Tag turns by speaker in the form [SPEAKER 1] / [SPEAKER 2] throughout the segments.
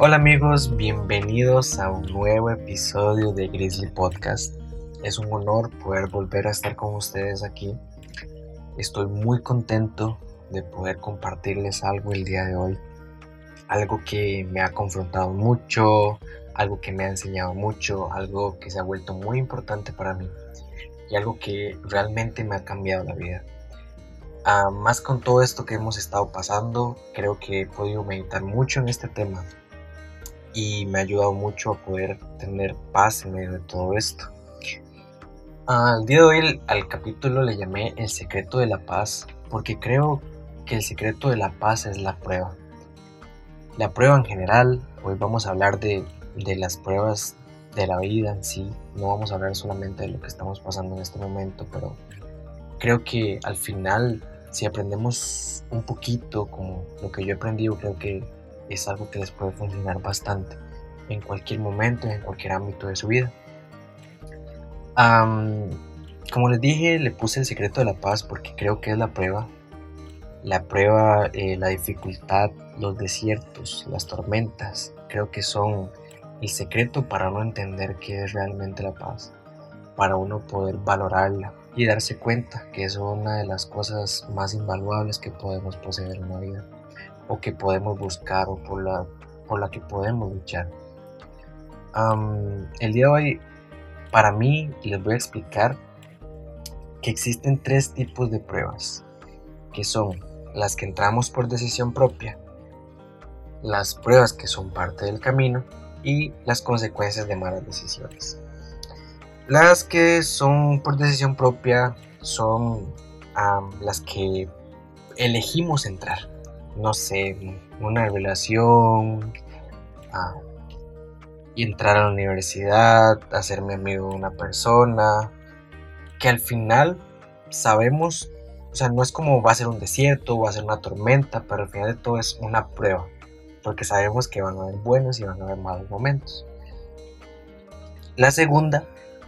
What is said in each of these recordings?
[SPEAKER 1] Hola amigos, bienvenidos a un nuevo episodio de Grizzly Podcast. Es un honor poder volver a estar con ustedes aquí. Estoy muy contento de poder compartirles algo el día de hoy. Algo que me ha confrontado mucho, algo que me ha enseñado mucho, algo que se ha vuelto muy importante para mí y algo que realmente me ha cambiado la vida. Ah, más con todo esto que hemos estado pasando, creo que he podido meditar mucho en este tema y me ha ayudado mucho a poder tener paz en medio de todo esto. Al día de hoy al capítulo le llamé El secreto de la paz porque creo que el secreto de la paz es la prueba. La prueba en general, hoy vamos a hablar de, de las pruebas de la vida en sí, no vamos a hablar solamente de lo que estamos pasando en este momento, pero creo que al final, si aprendemos un poquito como lo que yo he aprendido, creo que es algo que les puede funcionar bastante en cualquier momento, en cualquier ámbito de su vida. como les dije, le puse el secreto de la paz porque creo que es la prueba. La prueba, eh, la dificultad, los desiertos, las tormentas, creo que son el secreto para uno entender qué es realmente la paz, para uno poder valorarla y darse cuenta que es una de las cosas más invaluables que podemos poseer en la vida o que podemos buscar o por la, por la que podemos luchar. el día de hoy, para mí, les voy a explicar que existen tres tipos de pruebas, que son las que entramos por decisión propia, las pruebas que son parte del camino y las consecuencias de malas decisiones. Las que son por decisión propia son las que elegimos entrar. No sé, una relación, entrar a la universidad, hacerme amigo de una persona, que al final sabemos, o sea, no es como va a ser un desierto, va a ser una tormenta, pero al final de todo es una prueba porque sabemos que van a haber buenos y van a haber malos momentos. La segunda,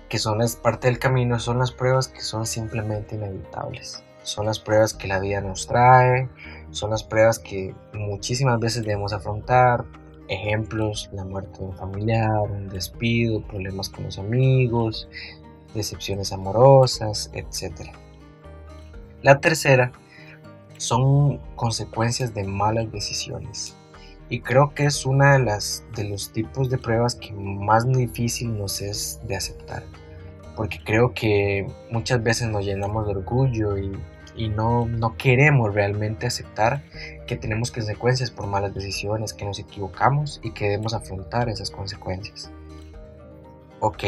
[SPEAKER 1] que son parte del camino, son las pruebas que son simplemente inevitables. Son las pruebas que la vida nos trae, son las pruebas que muchísimas veces debemos afrontar. Ejemplos, la muerte de un familiar, un despido, problemas con los amigos, decepciones amorosas, etc. La tercera son consecuencias de malas decisiones y creo que es una de las de los tipos de pruebas que más difícil nos es de aceptar porque creo que muchas veces nos llenamos de orgullo y, y no, no queremos realmente aceptar que tenemos consecuencias por malas decisiones, que nos equivocamos y que debemos afrontar esas consecuencias. Ok,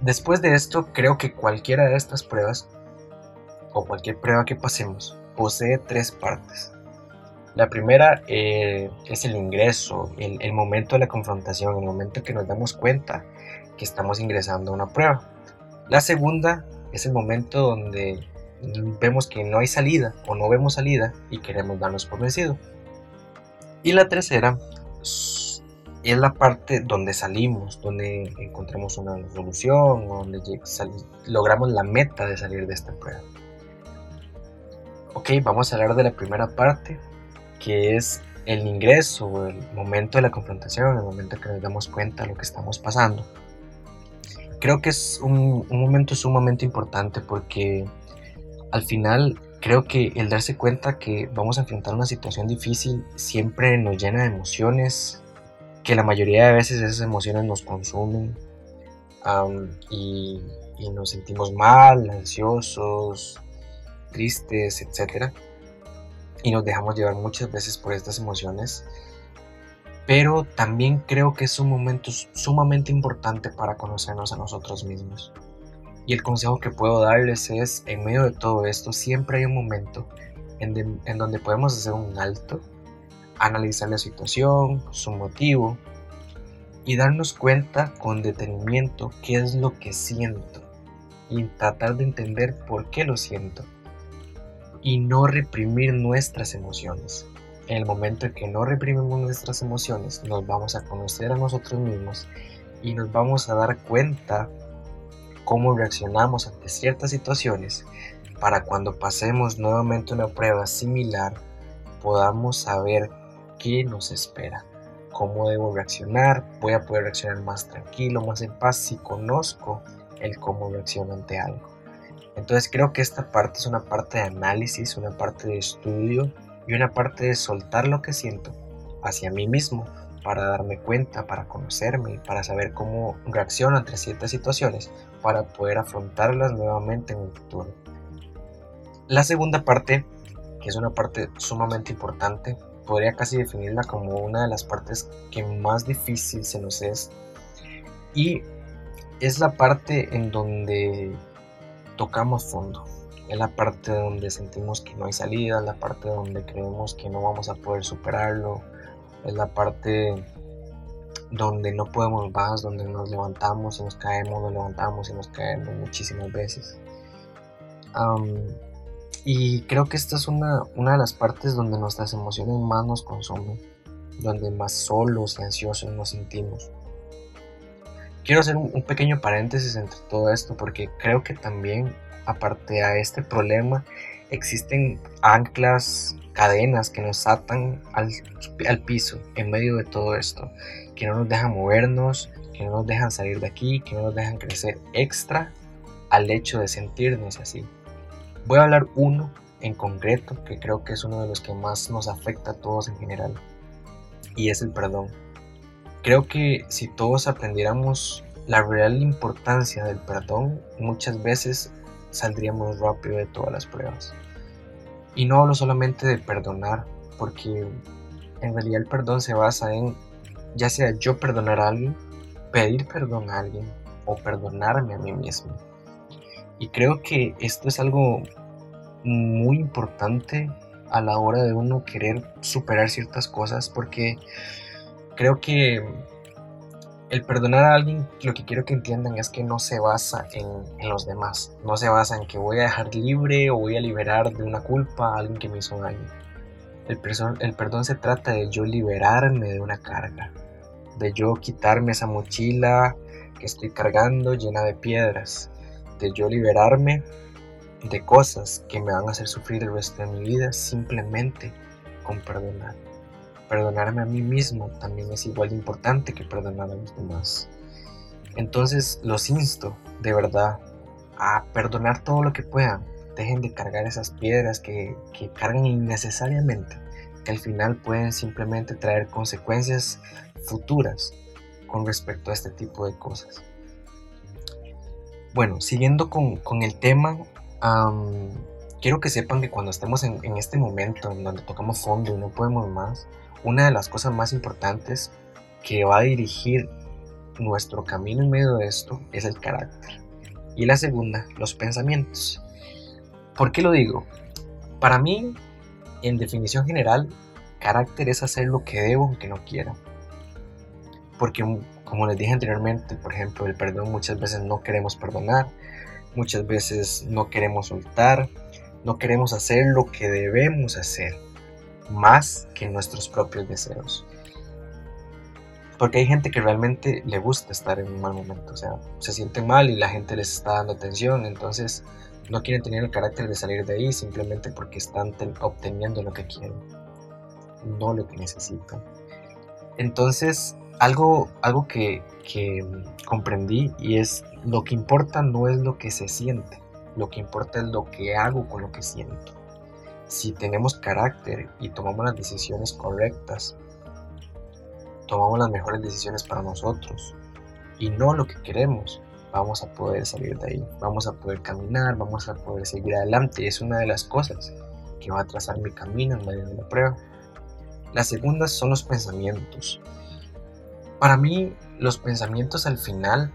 [SPEAKER 1] después de esto creo que cualquiera de estas pruebas o cualquier prueba que pasemos posee tres partes. La primera eh, es el ingreso, el, momento de la confrontación, el momento que nos damos cuenta que estamos ingresando a una prueba. La segunda es el momento donde vemos que no hay salida o no vemos salida y queremos darnos por vencido. Y la tercera es la parte donde salimos, donde encontramos una solución, donde logramos la meta de salir de esta prueba. Ok, vamos a hablar de la primera parte, que es el ingreso, el momento de la confrontación, el momento que nos damos cuenta de lo que estamos pasando. Creo que es un, momento sumamente importante porque al final creo que el darse cuenta que vamos a enfrentar una situación difícil siempre nos llena de emociones, que la mayoría de veces esas emociones nos consumen y, y, nos sentimos mal, ansiosos, tristes, etcétera y nos dejamos llevar muchas veces por estas emociones. Pero también creo que es un momento sumamente importante para conocernos a nosotros mismos. Y el consejo que puedo darles es, en medio de todo esto, siempre hay un momento en, donde podemos hacer un alto, analizar la situación, su motivo, y darnos cuenta con detenimiento qué es lo que siento y tratar de entender por qué lo siento y no reprimir nuestras emociones. En el momento en que no reprimimos nuestras emociones, nos vamos a conocer a nosotros mismos y nos vamos a dar cuenta cómo reaccionamos ante ciertas situaciones para cuando pasemos nuevamente una prueba similar podamos saber qué nos espera, cómo debo reaccionar, voy a poder reaccionar más tranquilo, más en paz si conozco el cómo reacciono ante algo. Entonces creo que esta parte es una parte de análisis, una parte de estudio y una parte de soltar lo que siento hacia mí mismo para darme cuenta, para conocerme, para saber cómo reacciono ante ciertas situaciones, para poder afrontarlas nuevamente en el futuro. La segunda parte, que es una parte sumamente importante, podría casi definirla como una de las partes que más difícil se nos es. Y es la parte en donde tocamos fondo. Es la parte donde sentimos que no hay salida, la parte donde creemos que no vamos a poder superarlo, es la parte donde no podemos más, donde nos levantamos y nos caemos, nos levantamos y nos caemos muchísimas veces. y creo que esta es una, una de las partes donde nuestras emociones más nos consumen, donde más solos y ansiosos nos sentimos. Quiero hacer un, pequeño paréntesis entre todo esto porque creo que también, aparte a este problema, existen anclas, cadenas que nos atan al, al, piso en medio de todo esto, que no nos dejan movernos, que no nos dejan salir de aquí, que no nos dejan crecer extra al hecho de sentirnos así. Voy a hablar uno en concreto que creo que es uno de los que más nos afecta a todos en general y es el perdón. Creo que si todos aprendiéramos la real importancia del perdón, muchas veces saldríamos rápido de todas las pruebas. Y no hablo solamente de perdonar, porque en realidad el perdón se basa en, ya sea yo perdonar a alguien, pedir perdón a alguien o perdonarme a mí mismo. Y creo que esto es algo muy importante a la hora de uno querer superar ciertas cosas, porque creo que el perdonar a alguien, lo que quiero que entiendan es que no se basa en, los demás, no se basa en que voy a dejar libre o voy a liberar de una culpa a alguien que me hizo daño. El, el perdón se trata de yo liberarme de una carga, de yo quitarme esa mochila que estoy cargando llena de piedras, de yo liberarme de cosas que me van a hacer sufrir el resto de mi vida simplemente con perdonar perdonarme a mí mismo también es igual de importante que perdonar a los demás. Entonces los insto, de verdad, a perdonar todo lo que puedan. Dejen de cargar esas piedras que, que cargan innecesariamente, que al final pueden simplemente traer consecuencias futuras con respecto a este tipo de cosas. Bueno, siguiendo con, con el tema, quiero que sepan que cuando estemos en, en, este momento en donde tocamos fondo y no podemos más, una de las cosas más importantes que va a dirigir nuestro camino en medio de esto es el carácter. Y la segunda, los pensamientos. ¿Por qué lo digo? Para mí, en definición general, carácter es hacer lo que debo aunque no quiera. Porque, como les dije anteriormente, por ejemplo, el perdón muchas veces no queremos perdonar, muchas veces no queremos soltar, no queremos hacer lo que debemos hacer más que nuestros propios deseos. Porque hay gente que realmente le gusta estar en un mal momento, o sea, se siente mal y la gente les está dando atención, entonces no quieren tener el carácter de salir de ahí simplemente porque están obteniendo lo que quieren, no lo que necesitan. Entonces, algo, algo que, que comprendí y es lo que importa no es lo que se siente, lo que importa es lo que hago con lo que siento si tenemos carácter y tomamos las decisiones correctas, tomamos las mejores decisiones para nosotros y no lo que queremos, vamos a poder salir de ahí, vamos a poder caminar, vamos a poder seguir adelante. Es una de las cosas que va a trazar mi camino en medio de la prueba. La segunda son los pensamientos. Para mí, los pensamientos al final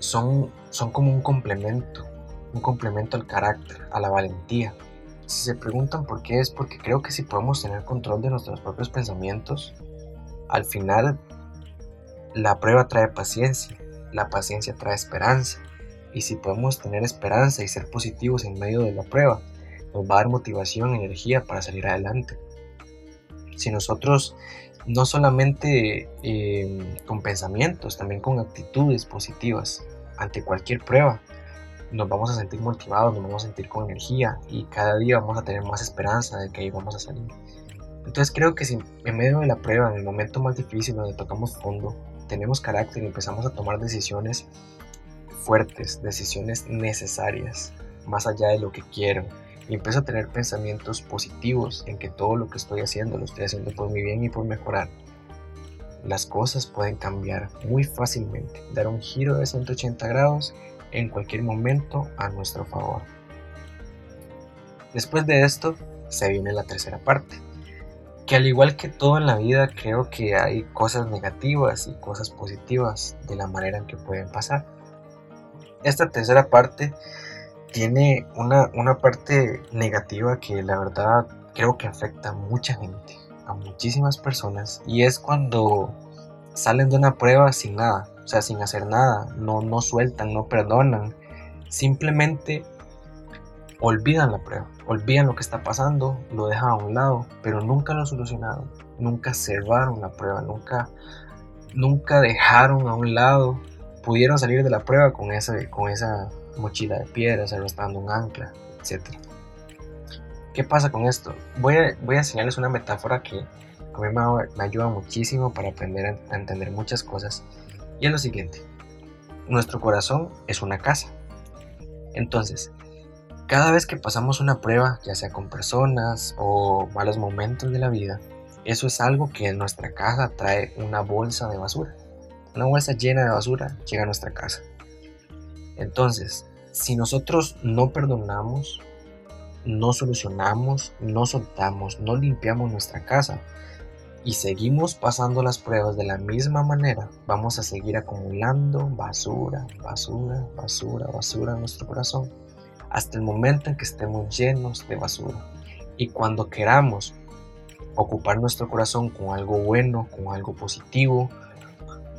[SPEAKER 1] son, son como un complemento, un complemento al carácter, a la valentía. Si se preguntan por qué es porque creo que si podemos tener control de nuestros propios pensamientos, al final la prueba trae paciencia, la paciencia trae esperanza. Y si podemos tener esperanza y ser positivos en medio de la prueba, nos va a dar motivación, energía para salir adelante. Si nosotros no solamente eh, con pensamientos, también con actitudes positivas ante cualquier prueba, nos vamos a sentir motivados, nos vamos a sentir con energía y cada día vamos a tener más esperanza de que ahí vamos a salir. Entonces creo que si en medio de la prueba, en el momento más difícil donde tocamos fondo, tenemos carácter y empezamos a tomar decisiones fuertes, decisiones necesarias, más allá de lo que quiero, y empiezo a tener pensamientos positivos en que todo lo que estoy haciendo lo estoy haciendo por mi bien y por mejorar, las cosas pueden cambiar muy fácilmente, dar un giro de 180 grados en cualquier momento a nuestro favor. Después de esto se viene la tercera parte, que al igual que todo en la vida creo que hay cosas negativas y cosas positivas de la manera en que pueden pasar. Esta tercera parte tiene una, una parte negativa que la verdad creo que afecta a mucha gente, a muchísimas personas, y es cuando salen de una prueba sin nada, o sea, sin hacer nada, no, no sueltan, no perdonan, simplemente olvidan la prueba, olvidan lo que está pasando, lo dejan a un lado, pero nunca lo solucionaron, nunca cerraron la prueba, nunca, nunca dejaron a un lado, pudieron salir de la prueba con, ese, con esa mochila de piedras, arrastrando un ancla, etc. ¿Qué pasa con esto? Voy a, voy a enseñarles una metáfora que a mí me, ayuda muchísimo para aprender a entender muchas cosas. Y es lo siguiente, nuestro corazón es una casa. Entonces, cada vez que pasamos una prueba, ya sea con personas o malos momentos de la vida, eso es algo que en nuestra casa trae una bolsa de basura. Una bolsa llena de basura llega a nuestra casa. Entonces, si nosotros no perdonamos, no solucionamos, no soltamos, no limpiamos nuestra casa y seguimos pasando las pruebas de la misma manera, vamos a seguir acumulando basura, basura, basura, basura en nuestro corazón hasta el momento en que estemos llenos de basura. Y cuando queramos ocupar nuestro corazón con algo bueno, con algo positivo,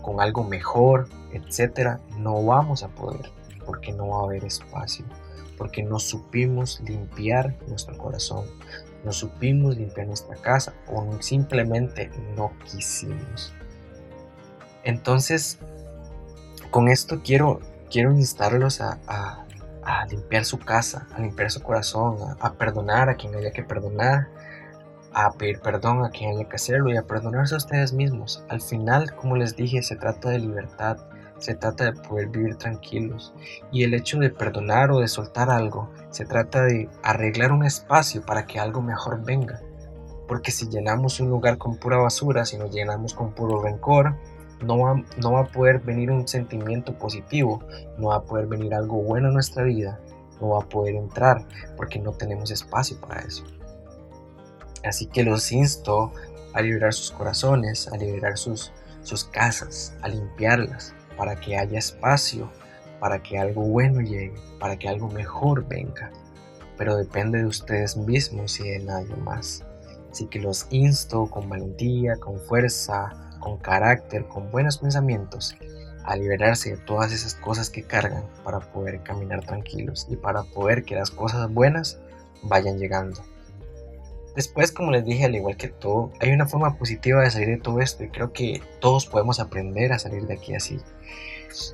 [SPEAKER 1] con algo mejor, etcétera, no vamos a poder porque no va a haber espacio, porque no supimos limpiar nuestro corazón, no supimos limpiar nuestra casa o simplemente no quisimos. Entonces, con esto quiero, quiero instarlos a, limpiar su casa, a limpiar su corazón, a, a perdonar a quien haya que perdonar, a pedir perdón a quien haya que hacerlo y a perdonarse a ustedes mismos. Al final, como les dije, se trata de libertad, se trata de poder vivir tranquilos. Y el hecho de perdonar o de soltar algo, se trata de arreglar un espacio para que algo mejor venga. Porque si llenamos un lugar con pura basura, si nos llenamos con puro rencor, no va, no va a poder venir un sentimiento positivo, no va a poder venir algo bueno en nuestra vida, no va a poder entrar porque no tenemos espacio para eso. Así que los insto a liberar sus corazones, a liberar sus, sus casas, a limpiarlas, para que haya espacio, para que algo bueno llegue, para que algo mejor venga. Pero depende de ustedes mismos y de nadie más. Así que los insto con valentía, con fuerza, con carácter, con buenos pensamientos, a liberarse de todas esas cosas que cargan para poder caminar tranquilos y para poder que las cosas buenas vayan llegando. Después, como les dije, al igual que todo, hay una forma positiva de salir de todo esto y creo que todos podemos aprender a salir de aquí así.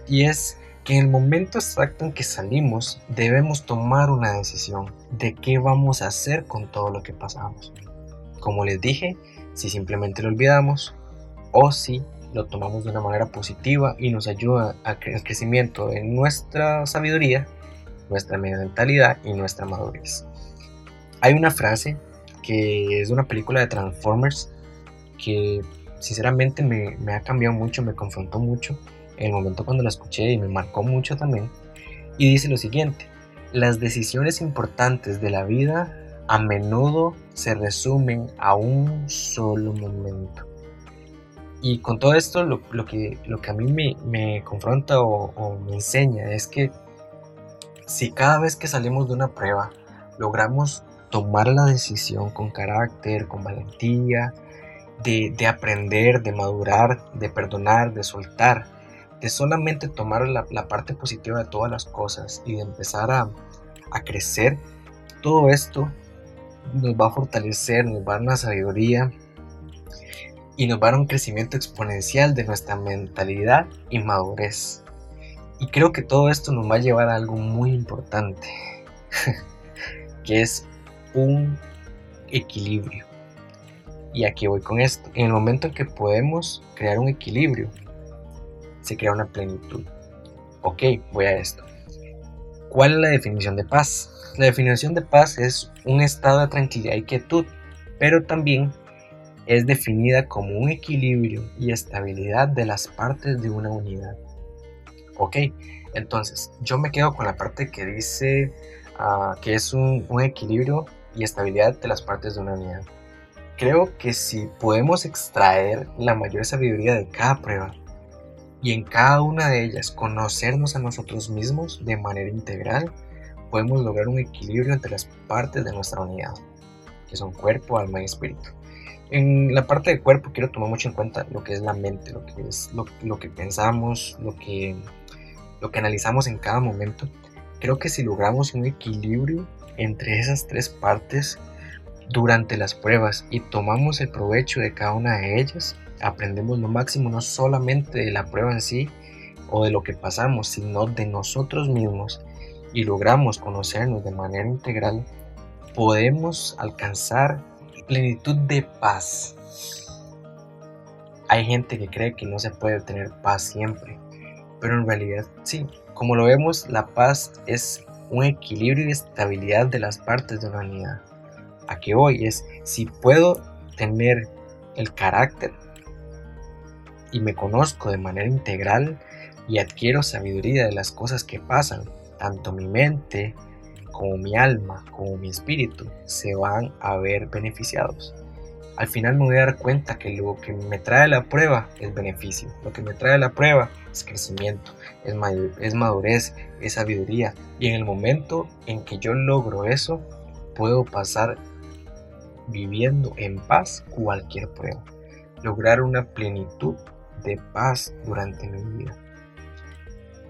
[SPEAKER 1] Y es que en el momento exacto en que salimos debemos tomar una decisión de qué vamos a hacer con todo lo que pasamos. Como les dije, si simplemente lo olvidamos o si lo tomamos de una manera positiva y nos ayuda al crecimiento de nuestra sabiduría, nuestra mentalidad y nuestra madurez. Hay una frase que es una película de Transformers que sinceramente me, me, ha cambiado mucho, me confrontó mucho en el momento cuando la escuché y me marcó mucho también. Y dice lo siguiente, las decisiones importantes de la vida a menudo se resumen a un solo momento. Y con todo esto lo, lo que, lo que a mí me, me confronta o, o me enseña es que si cada vez que salimos de una prueba logramos tomar la decisión con carácter, con valentía, de, aprender, de madurar, de perdonar, de soltar, de solamente tomar la, parte positiva de todas las cosas y de empezar a, a crecer, todo esto nos va a fortalecer, nos va a dar una sabiduría y nos va a dar un crecimiento exponencial de nuestra mentalidad y madurez. Y creo que todo esto nos va a llevar a algo muy importante, que es un equilibrio. Y aquí voy con esto. En el momento en que podemos crear un equilibrio, se crea una plenitud. Ok, voy a esto. ¿Cuál es la definición de paz? La definición de paz es un estado de tranquilidad y quietud, pero también es definida como un equilibrio y estabilidad de las partes de una unidad. Ok, entonces yo me quedo con la parte que dice ah, que es un, un equilibrio y estabilidad de las partes de una unidad. Creo que si podemos extraer la mayor sabiduría de cada prueba y en cada una de ellas conocernos a nosotros mismos de manera integral, podemos lograr un equilibrio entre las partes de nuestra unidad, que son cuerpo, alma y espíritu. En la parte de cuerpo quiero tomar mucho en cuenta lo que es la mente, lo que es lo, que pensamos, lo que, lo que analizamos en cada momento. Creo que si logramos un equilibrio entre esas tres partes durante las pruebas y tomamos el provecho de cada una de ellas, aprendemos lo máximo no solamente de la prueba en sí o de lo que pasamos, sino de nosotros mismos y logramos conocernos de manera integral, podemos alcanzar plenitud de paz. Hay gente que cree que no se puede tener paz siempre, pero en realidad sí. Como lo vemos, la paz es un equilibrio y estabilidad de las partes de la unidad. A qué voy es, si puedo tener el carácter y me conozco de manera integral y adquiero sabiduría de las cosas que pasan, tanto mi mente como mi alma, como mi espíritu, se van a ver beneficiados. Al final me voy a dar cuenta que lo que me trae la prueba es beneficio, lo que me trae la prueba es crecimiento, es, es madurez, es sabiduría. Y en el momento en que yo logro eso, puedo pasar viviendo en paz cualquier prueba, lograr una plenitud de paz durante mi vida.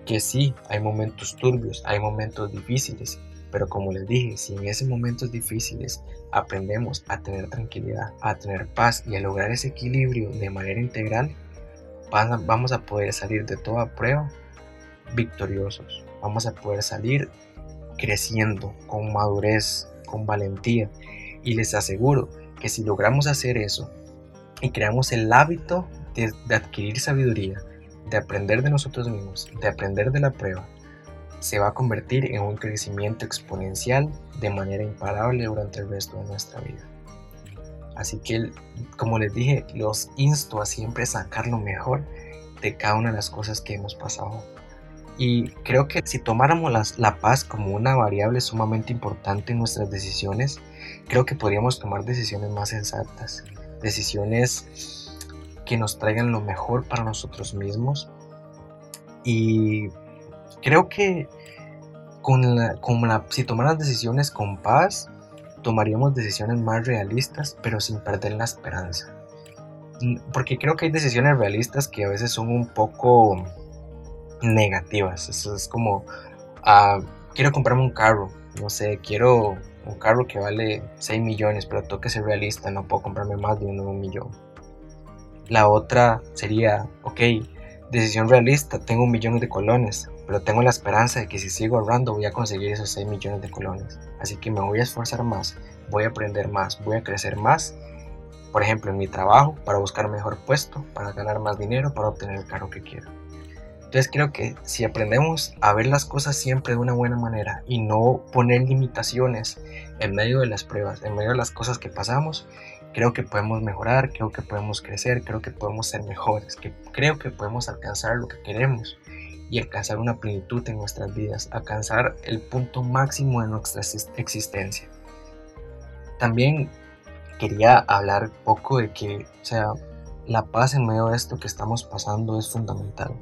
[SPEAKER 1] Que sí, hay momentos turbios, hay momentos difíciles, pero como les dije, si en esos momentos difíciles aprendemos a tener tranquilidad, a tener paz y a lograr ese equilibrio de manera integral, vamos a poder salir de toda prueba victoriosos. Vamos a poder salir creciendo con madurez, con valentía. Y les aseguro que si logramos hacer eso y creamos el hábito de, de adquirir sabiduría, de aprender de nosotros mismos, de aprender de la prueba, se va a convertir en un crecimiento exponencial de manera imparable durante el resto de nuestra vida. Así que, como les dije, los insto a siempre sacar lo mejor de cada una de las cosas que hemos pasado. Y creo que si tomáramos la paz como una variable sumamente importante en nuestras decisiones, creo que podríamos tomar decisiones más sensatas, decisiones que nos traigan lo mejor para nosotros mismos y Creo que con la, la, si tomaras decisiones con paz, tomaríamos decisiones más realistas, pero sin perder la esperanza. Porque creo que hay decisiones realistas que a veces son un poco negativas. Eso es como, ah, quiero comprarme un carro, no sé, quiero un carro que vale 6 millones, pero tengo que ser realista, no puedo comprarme más de un millón. La otra sería, ok, decisión realista, tengo un millón de colones, pero tengo la esperanza de que si sigo ahorrando voy a conseguir esos 6 millones de colones. Así que me voy a esforzar más, voy a aprender más, voy a crecer más, por ejemplo en mi trabajo, para buscar mejor puesto, para ganar más dinero, para obtener el carro que quiero. Entonces creo que si aprendemos a ver las cosas siempre de una buena manera y no poner limitaciones en medio de las pruebas, en medio de las cosas que pasamos, creo que podemos mejorar, creo que podemos crecer, creo que podemos ser mejores, creo que podemos alcanzar lo que queremos y alcanzar una plenitud en nuestras vidas, alcanzar el punto máximo de nuestra existencia. También quería hablar poco de que, o sea, la paz en medio de esto que estamos pasando es fundamental.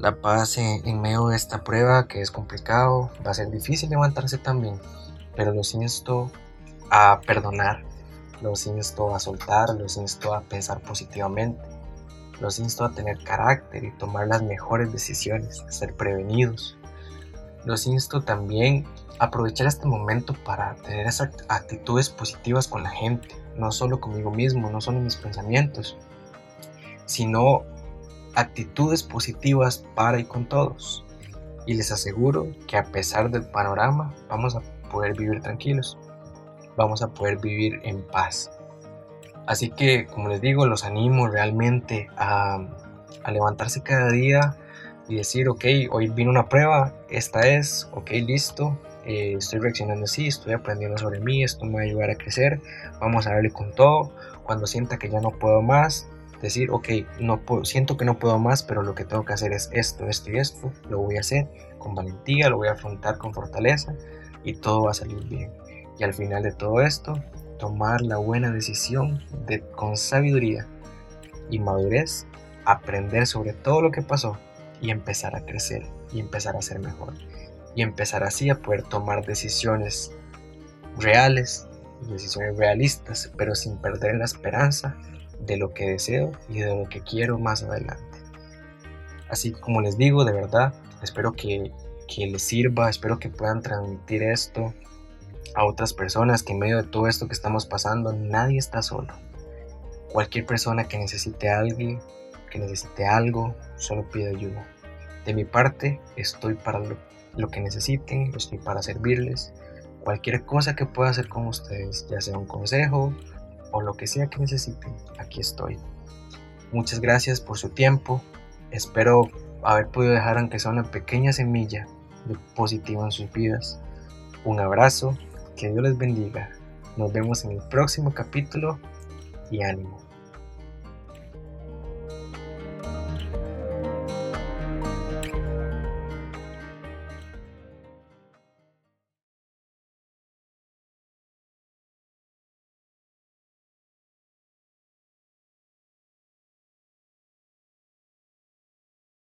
[SPEAKER 1] La paz en, medio de esta prueba que es complicado, va a ser difícil levantarse también, pero los insto a perdonar, los insto a soltar, los insto a pensar positivamente los insto a tener carácter y tomar las mejores decisiones, a ser prevenidos. Los insto también a aprovechar este momento para tener esas actitudes positivas con la gente, no solo conmigo mismo, no solo mis pensamientos, sino actitudes positivas para y con todos. Y les aseguro que a pesar del panorama vamos a poder vivir tranquilos, vamos a poder vivir en paz. Así que, como les digo, los animo realmente a, levantarse cada día y decir, ok, hoy vino una prueba, esta es, ok, listo, eh, estoy reaccionando así, estoy aprendiendo sobre mí, esto me va a ayudar a crecer, vamos a darle con todo, cuando sienta que ya no puedo más, decir, ok, no puedo, siento que no puedo más, pero lo que tengo que hacer es esto, esto y esto, lo voy a hacer con valentía, lo voy a afrontar con fortaleza y todo va a salir bien. Y al final de todo esto, tomar la buena decisión de, con sabiduría y madurez, aprender sobre todo lo que pasó y empezar a crecer y empezar a ser mejor. Y empezar así a poder tomar decisiones reales, decisiones realistas, pero sin perder la esperanza de lo que deseo y de lo que quiero más adelante. Así como les digo, de verdad, espero que, que les sirva, espero que puedan transmitir esto a otras personas, que en medio de todo esto que estamos pasando, nadie está solo. Cualquier persona que necesite a alguien, que necesite algo, solo pide ayuda. De mi parte, estoy para lo, que necesiten, estoy para servirles. Cualquier cosa que pueda hacer con ustedes, ya sea un consejo o lo que sea que necesiten, aquí estoy. Muchas gracias por su tiempo. Espero haber podido dejar aunque sea una pequeña semilla de positivo en sus vidas. Un abrazo, que Dios les bendiga. Nos vemos en el próximo capítulo y ánimo.